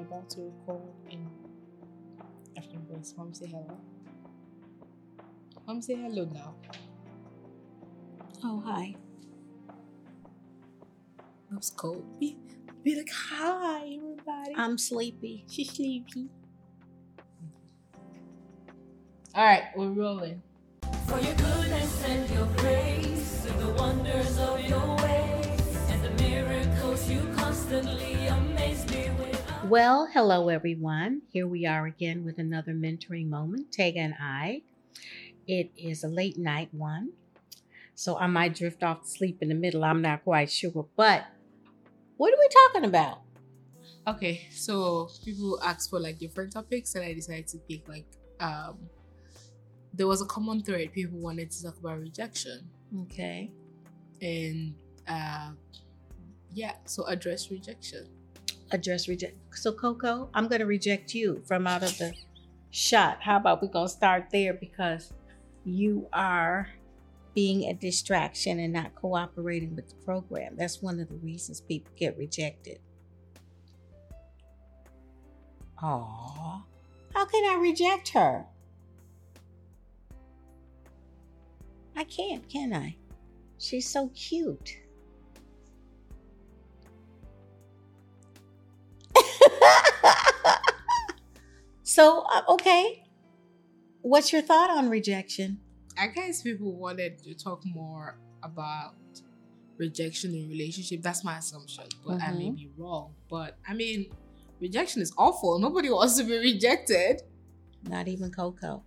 I about to record in African voice. Mom, say hello. Mom, say hello now. Oh, hi. Mom's cold. Be, be like, hi, everybody. I'm sleepy. She's sleepy. All right, we're rolling. For your goodness and your grace, and the wonders of your ways, and the miracles you constantly amaze me with. Well, hello, everyone. Here we are again with another mentoring moment, Tega and I. It is a late night one, so I might drift off to sleep in the middle. I'm not quite sure. But what are we talking about? Okay, so people ask for like different topics, and I decided to pick like um. There was a common thread. People wanted to talk about rejection, Okay. and uh, yeah, so address rejection. Address reject. So, Coco, I'm going to reject you from out of the shot. How about we to start there because you are being a distraction and not cooperating with the program. That's one of the reasons people get rejected. Aw, how can I reject her? I can't, can I? She's so cute. So, uh, okay. What's your thought on rejection? I guess people wanted to talk more about rejection in relationship. That's my assumption, but I may Mhm. be wrong. But I mean, rejection is awful. Nobody wants to be rejected. Not even Coco.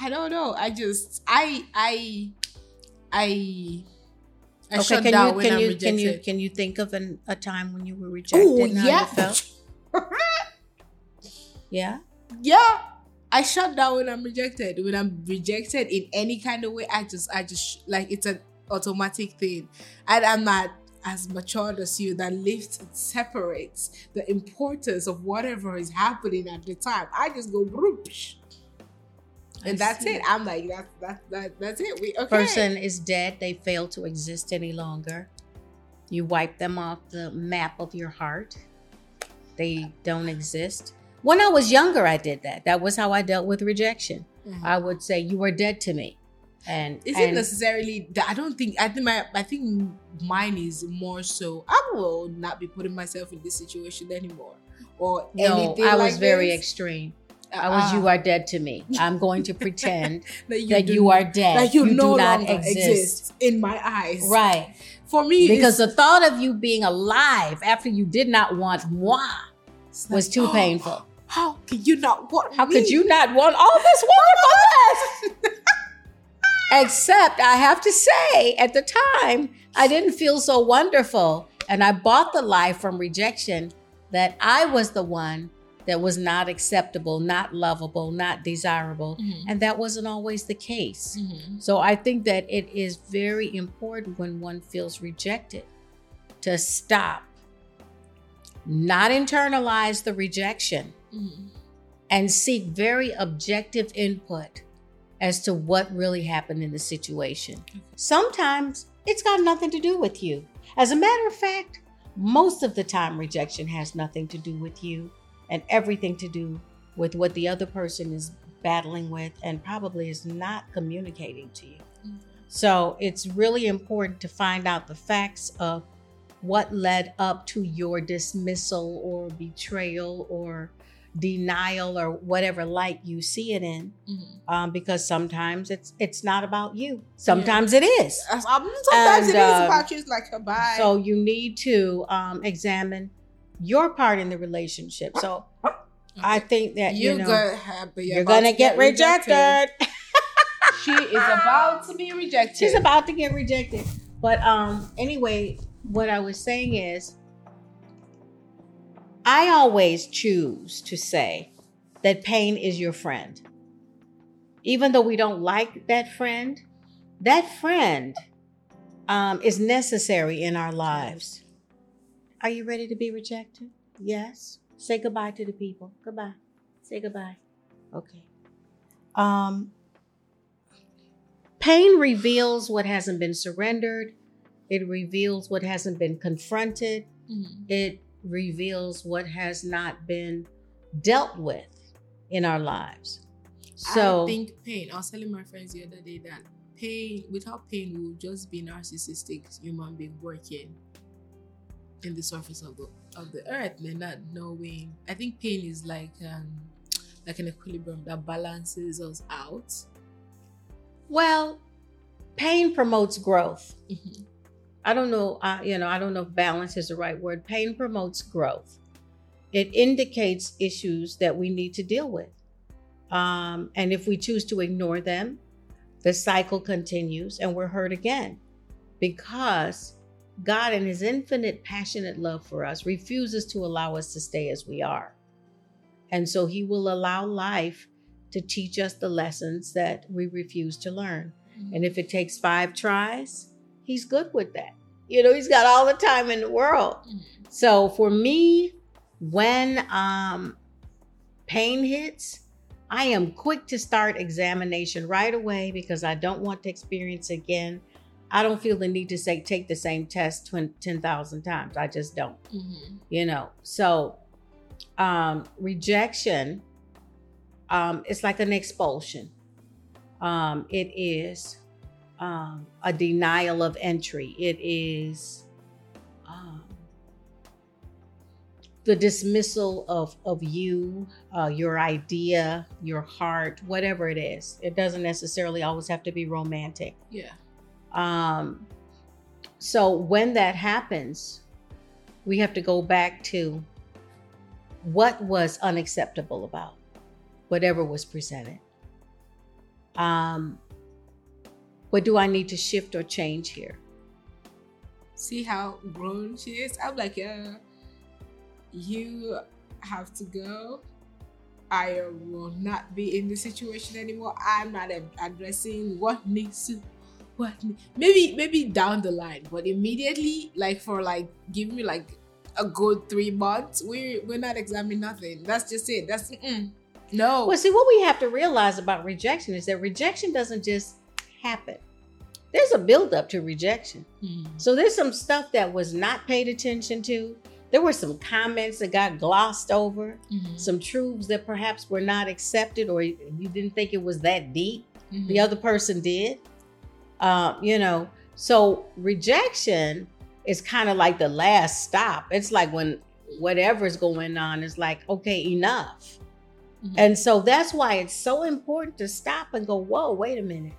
I don't know. I just I I I I okay, shut can down you when can I'm you rejected. can you can you think of an, a time when you were rejected? Oh and how yeah, you felt? Yeah. yeah. I shut down when I'm rejected. When I'm rejected in any kind of way, I just I just like it's an automatic thing, and I'm not as matured as you that lifts and separates the importance of whatever is happening at the time. I just go whoosh. I and that's see. it. I'm like that's that's that, that's it. We okay. Person is dead. They fail to exist any longer. You wipe them off the map of your heart. They don't exist. When I was younger, I did that. That was how I dealt with rejection. Mhm. I would say, "You are dead to me," and Is and it necessarily that I don't think I think my I think mine is more so I will not be putting myself in this situation anymore or no, anything I was like very this. extreme. I was. "You are dead to me." I'm going to pretend that you, that you are dead. that you, no do not longer exist. in my eyes. Right. For me, Because the thought of you being alive after you did not want moi was like, too oh, painful. How could you not want How me? could you not want all this wonderfulness? Except I have to say, at the time, I didn't feel so wonderful. And I bought the lie from rejection that I was the one that was not acceptable, not lovable, not desirable. Mhm. And that wasn't always the case. Mhm. So I think that it is very important when one feels rejected to stop, not internalize the rejection, And seek very objective input as to what really happened in the situation. Sometimes it's got nothing to do with you. As a matter of fact, most of the time, rejection has nothing to do with you and everything to do with what the other person is battling with and probably is not communicating to you. So it's really important to find out the facts of what led up to your dismissal or betrayal or denial or whatever light you see it in Mhm. um, because sometimes it's it's not about you sometimes it is um, Sometimes And, it is about you. It's like a bye. so you need to um, examine your part in the relationship so i think that you you're know gonna have, you're gonna to get rejected she is about to be rejected. she's about to get rejected but um anyway what i was saying is i always choose to say that pain is your friend. Even though we don't like that friend that friend um, is necessary in our lives. Are you ready to be rejected? Yes. Say goodbye to the people. Goodbye. Say goodbye. Okay. Um Pain reveals what hasn't been surrendered. It reveals what hasn't been confronted. Mhm. It reveals what has not been dealt with in our lives. So I think pain. I was telling my friends the other day that pain, without pain, we would just be narcissistic human being working in the surface of the of the earth, and not knowing. I think pain is like um like an equilibrium that balances us out. well, pain promotes growth. Mhm. I don't know, uh, you know, I don't know if balance is the right word. Pain promotes growth. It indicates issues that we need to deal with. Um, and if we choose to ignore them, the cycle continues and we're hurt again because God, in His infinite, passionate love for us, refuses to allow us to stay as we are. And so He will allow life to teach us the lessons that we refuse to learn. And if it takes five tries, he's good with that. You know, he's got all the time in the world. Mhm. So for me, when um pain hits, I am quick to start examination right away because I don't want to experience again. I don't feel the need to say take the same test 20 10,000 times. I just don't Mhm. you know so um rejection um it's like an expulsion um it is um a denial of entry it is um the dismissal of of you uh your idea your heart whatever it is it doesn't necessarily always have to be romantic Yeah. um, so when that happens, we have to go back to what was unacceptable about whatever was presented. Um, what do I need to shift or change here? See how grown she is. I'm like, yeah, you have to go. I will not be in this situation anymore. I'm not addressing what needs to, what maybe maybe down the line, but immediately, like for like give me like a good three months, we we're not examining nothing. That's just it. That's mm-mm. no. Well, see, what we have to realize about rejection is that rejection doesn't just happen. There's a buildup to rejection. Mm. So there's some stuff that was not paid attention to. There were some comments that got glossed over. Mhm. some truths that perhaps were not accepted or you didn't think it was that deep Mhm. the other person did um, you know so rejection is kind of like the last stop it's like when whatever's going on is like okay enough Mhm. and so that's why it's so important to stop and go whoa wait a minute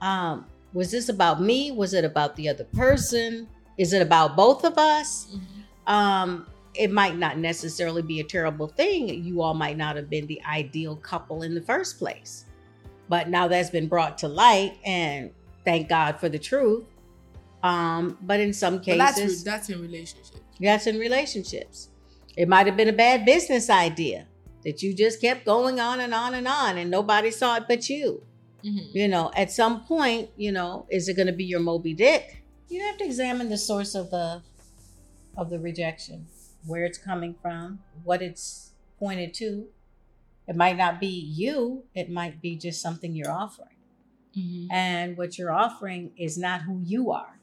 um, was this about me? Was it about the other person? Is it about both of us? Mhm. um it might not necessarily be a terrible thing. You all might not have been the ideal couple in the first place. But now that's been brought to light and thank god for the truth. Um but in some But that's cases that's in relationships. that's in relationships. It might have been a bad business idea that you just kept going on and on and on and nobody saw it but you Mhm. you know at some point you know is it going to be your moby dick you have to examine the source of the of the rejection where it's coming from what it's pointed to it might not be you it might be just something you're offering Mhm. and what you're offering is not who you are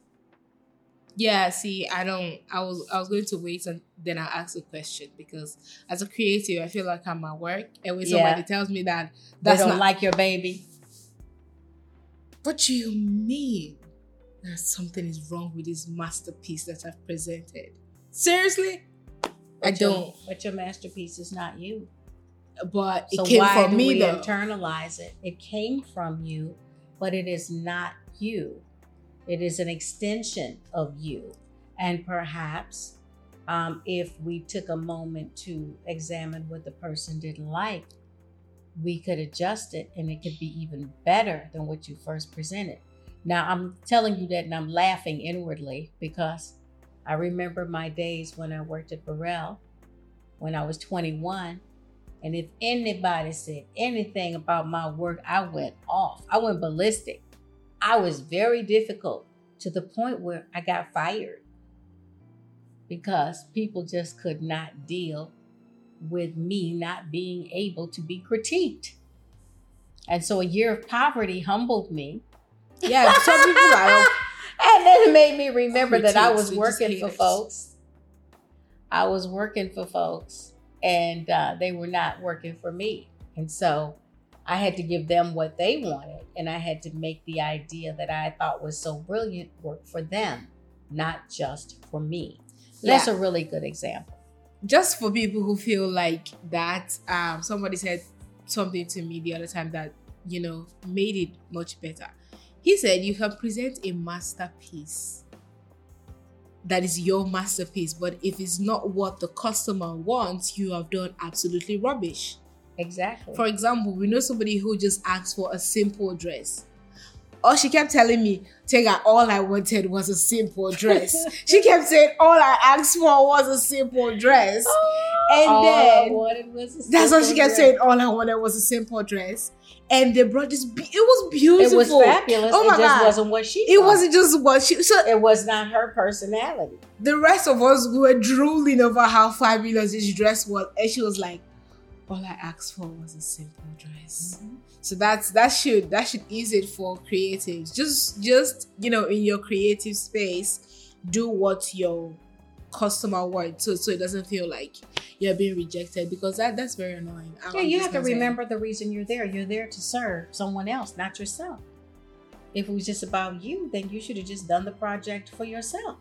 Yeah, see, I don't. I was I was going to wait and then I'll ask a question because as a creative, I feel like I'm at work and when Yeah. somebody tells me that they that's don't not like your baby what do you mean that something is wrong with this masterpiece that I've presented. Seriously, I your- don't. but your masterpiece is not you But it so came why from do me we though. internalize it it came from you but it is not you it is an extension of you and perhaps um, if we took a moment to examine what the person didn't like we could adjust it and it could be even better than what you first presented now i'm telling you that and i'm laughing inwardly because i remember my days when i worked at burrell when i was 21 and if anybody said anything about my work, I went off. I went ballistic. I was very difficult to the point where I got fired because people just could not deal with me not being able to be critiqued. And so a year of poverty humbled me. yeah, some people and then it made me remember that I was working for folks I was working for folks and uh, they were not working for me. And so I had to give them what they wanted. And I had to make the idea that I thought was so brilliant work for them, not just for me. That's Yeah. a really good example. Just for people who feel like that um somebody said something to me the other time that you know made it much better. He said you can present a masterpiece that is your masterpiece but if it's not what the customer wants you have done absolutely rubbish. Exactly. for example we know somebody who just asked for a simple dress or she kept telling me Tega, all I wanted was a simple dress. she kept saying all I asked for was a simple dress. Oh, and All I then wanted was a that's what she kept dress. saying. All I wanted was a simple dress, and they brought this. Be- it was beautiful. It was fabulous. Oh it my just god! wasn't what she. it thought. wasn't just what she. So It was not her personality. the rest of us were drooling over how fabulous this dress was, and she was like, "All I asked for was a simple dress." Mm-hmm. So that's that should that should ease it for creatives. Just just you know in your creative space, do what your customer wants, so so it doesn't feel like you're being rejected because that that's very annoying. I'm- Yeah, you have to remember the reason you're there. You're there to serve someone else, not yourself. If it was just about you, then you should have just done the project for yourself.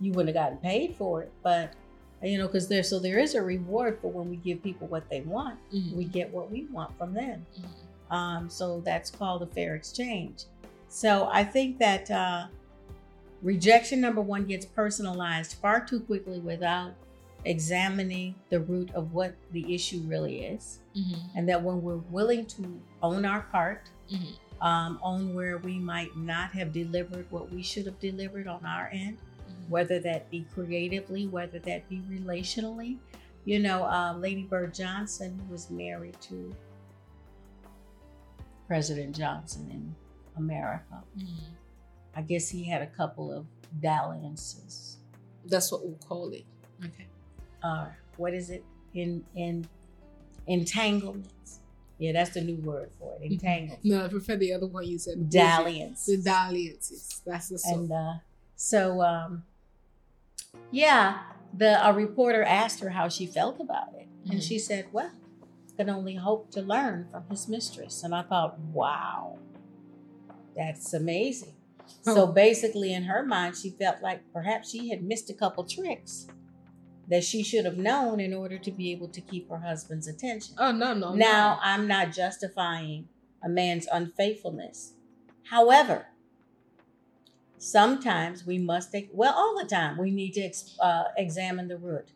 You wouldn't have gotten paid for it, but you know, because there so there is a reward for when we give people what they want. Mhm. We get what we want from them. Mhm. Um, so that's called a fair exchange. So I think that uh, rejection number one gets personalized far too quickly without examining the root of what the issue really is. Mhm. And that when we're willing to own our part, Mhm. um, own where we might not have delivered what we should have delivered on our end. Whether that be creatively, whether that be relationally. You know, uh, Lady Bird Johnson was married to President Johnson in America. Mhm. I guess he had a couple of dalliances. That's what we'll call it. Okay. Uh, what is it? In in entanglements. Yeah, that's the new word for it. Entanglement. No, I prefer the other one you said. Dalliance. The dalliances. That's the song. and uh, so um, yeah the a reporter asked her how she felt about it and Mhm. she said well can only hope to learn from his mistress and i thought wow that's amazing so basically in her mind she felt like perhaps she had missed a couple tricks that she should have known in order to be able to keep her husband's attention oh no, no. now, no. I'm not justifying a man's unfaithfulness. However, sometimes we must, ex- well, all the time, we need to uh, examine the root.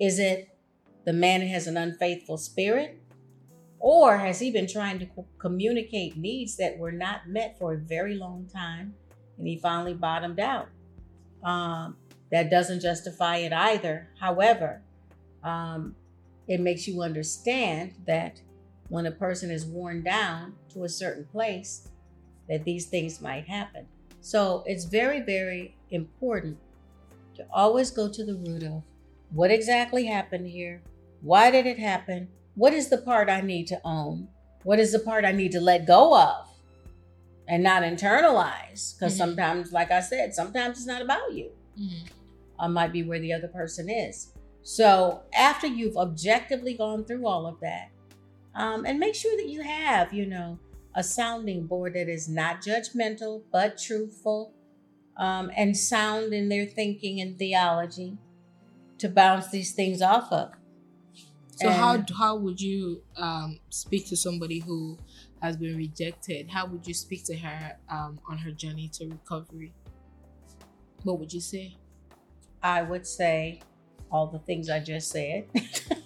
Is it the man has an unfaithful spirit? Or has he been trying to co- communicate needs that were not met for a very long time and he finally bottomed out? Um, that doesn't justify it either. However, um, it makes you understand that when a person is worn down to a certain place, that these things might happen. So it's very, very important to always go to the root of what exactly happened here? Why did it happen? What is the part I need to own? What is the part I need to let go of and not internalize? Because Mhm. sometimes, like I said, sometimes it's not about you Mhm. uh, might be where the other person is. So after you've objectively gone through all of that, um, and make sure that you have, you know, a sounding board that is not judgmental but truthful, um, and sound in their thinking and theology to bounce these things off of. So how how would you um, speak to somebody who has been rejected? How would you speak to her um, on her journey to recovery? What would you say? I would say all the things I just said.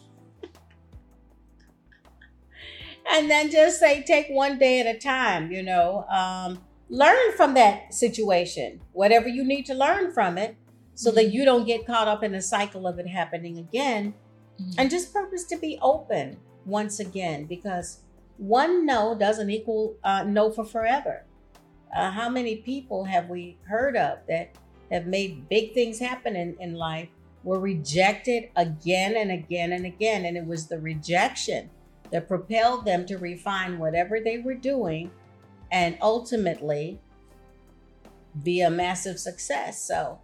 and then just say, take one day at a time, you know. Um, learn from that situation, whatever you need to learn from it, so that Mhm. you don't get caught up in a cycle of it happening again. Mhm. And just purpose to be open once again, because one no doesn't equal uh, no for forever. Uh, how many people have we heard of that have made big things happen in, in life were rejected again and again and again? And it was the rejection that propelled them to refine whatever they were doing and ultimately be a massive success. So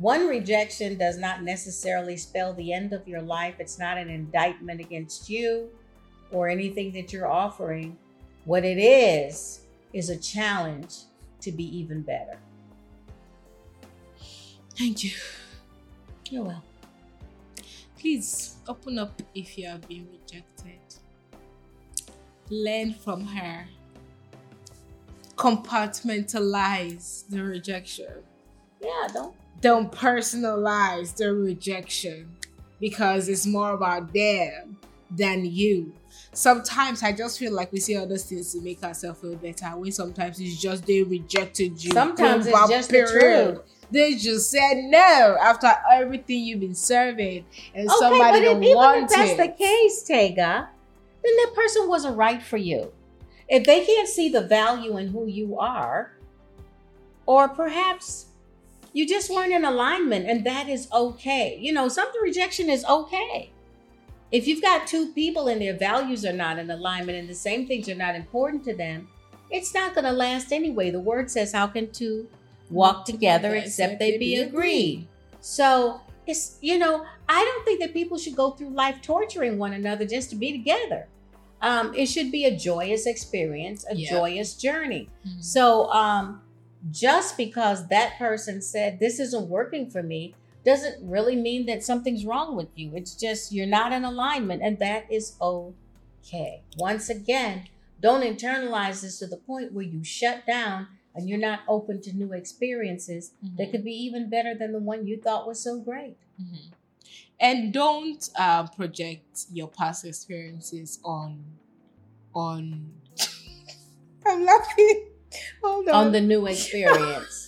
One rejection does not necessarily spell the end of your life. It's not an indictment against you or anything that you're offering. What it is, is a challenge to be even better. Thank you. You're welcome. Please open up if you have been rejected. Learn from her. Compartmentalize the rejection. Yeah, don't. Don't personalize the rejection because it's more about them than you. Sometimes I just feel like we say other things to make ourselves feel better. When sometimes it's just they rejected you. Sometimes it's just the truth. They just said no after everything you've been serving, and Okay, somebody but don't even want if that's it. the case, Tega, then that person wasn't right for you. If they can't see the value in who you are, or perhaps you just weren't in alignment, and that is okay. You know, some rejection is okay. If you've got two people and their values are not in alignment and the same things are not important to them, it's not going to last anyway. The word says, How can two walk together except they be agreed? So it's, you know, I don't think that people should go through life torturing one another just to be together. Um, it should be a joyous experience, a Yeah. joyous journey. Mhm. So um, just because that person said this isn't working for me doesn't really mean that something's wrong with you. It's just you're not in alignment, and that is okay. Once again, don't internalize this to the point where you shut down and you're not open to new experiences that could be even better than the one you thought was so great. Mhm. And don't uh, project your past experiences on on. I'm laughing. Hold on. On the new experience.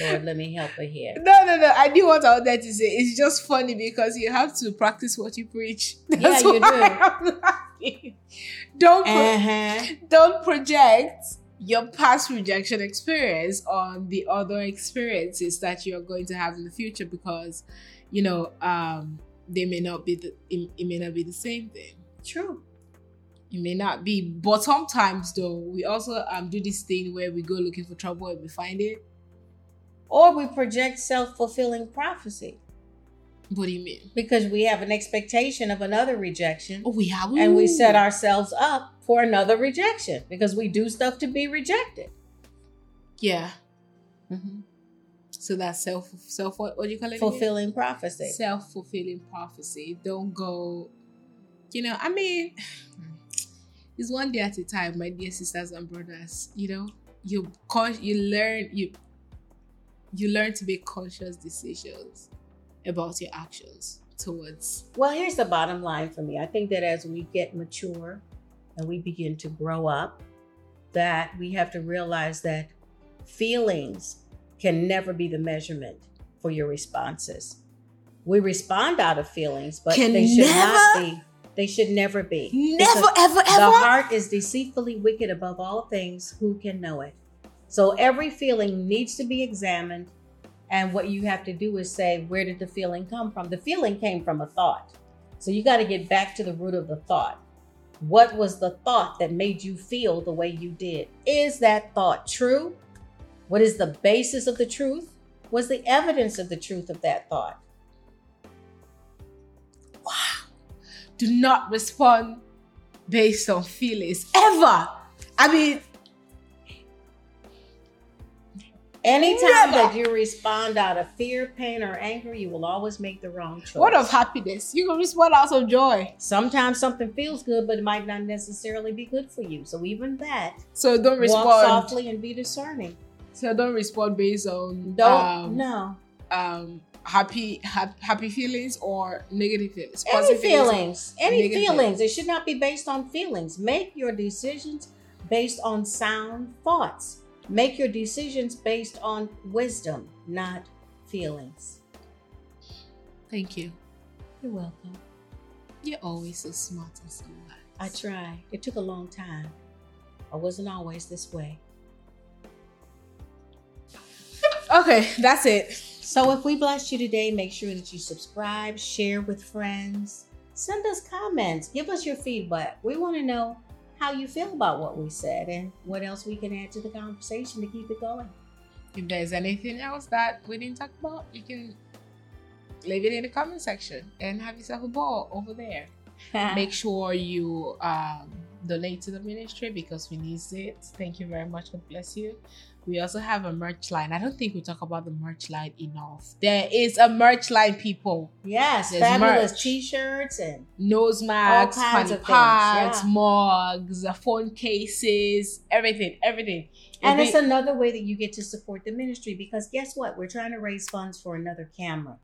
Lord, let me help her here. no, no, no. I knew what I wanted to say. It's just funny because you have to practice what you preach. That's you why do. I'm laughing. Don't pro- Uh-huh. don't project your past rejection experience on the other experiences that you're going to have in the future because you know um they may not be the it, it may not be the same thing. True. it may not be but sometimes though we also um do this thing where we go looking for trouble and we find it. Or we project self fulfilling prophecy what do you mean? Because we have an expectation of another rejection. Oh we have. And we set ourselves up for another rejection because we do stuff to be rejected. yeah. Mm-hmm. So that's self self what, what do you call it again? Fulfilling prophecy. self-fulfilling prophecy. Don't go you know i mean it's one day at a time my dear sisters and brothers you know? You you learn you you learn to make conscious decisions about your actions towards Well, here's the bottom line for me. I think that as we get mature and we begin to grow up, that we have to realize that feelings can never be the measurement for your responses. We respond out of feelings, but Can they should not never- be. They should never be. never Because ever The heart is deceitfully wicked above all things. Who can know it? So every feeling needs to be examined. And what you have to do is say, where did the feeling come from? The feeling came from a thought. So you got to get back to the root of the thought. What was the thought that made you feel the way you did? Is that thought true? What is the basis of the truth? Was the evidence of the truth of that thought? Wow. Do not respond based on feelings ever i mean Anytime Never. that you respond out of fear, pain, or anger, you will always make the wrong choice. what of happiness you can respond out of joy Sometimes something feels good, but it might not necessarily be good for you. So even that, so don't walk respond softly and be discerning. so don't respond based on Don't um, no um happy ha- happy feelings or negative feelings any feelings, any negative feelings. It should not be based on feelings. Make your decisions based on sound thoughts. Make your decisions based on wisdom, not feelings. thank you You're welcome. you're always so smart and so wise I try. It took a long time. I wasn't always this way. okay that's it So if we blessed you today, make sure that you subscribe, share with friends, send us comments, give us your feedback. We want to know how you feel about what we said and what else we can add to the conversation to keep it going. If there's anything else that we didn't talk about, you can leave it in the comment section and have yourself a ball over there. Make sure you um, donate to the ministry because we need it. Thank you very much. God bless you. We also have a merch line. I don't think we talk about the merch line enough. There is a merch line, people. yes, There's fabulous merch. t-shirts and Nose masks, funny pads, yeah. mugs, uh, phone cases, everything, everything. and If it's it- another way that you get to support the ministry because guess what? We're trying to raise funds for another camera.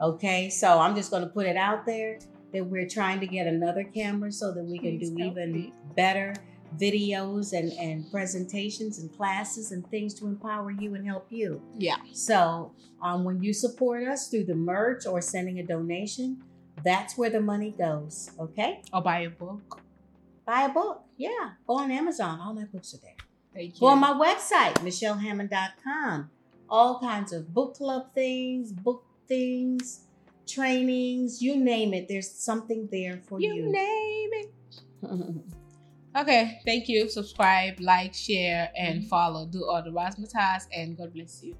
Okay, so I'm just going to put it out there that we're trying to get another camera so that we can Please do even me. better videos and, and presentations and classes and things to empower you and help you. yeah. So, um, when you support us through the merch or sending a donation, that's where the money goes. Okay, Or buy a book. buy a book. Yeah, go on Amazon. All my books are there. Thank you. Go on my website, michellehammond.com. All kinds of book club things, book things, trainings, you name it. There's something there for you you. name it. Okay, thank you. Subscribe, like, share, and mm-hmm. follow. Do all the razzmatazz, and God bless you.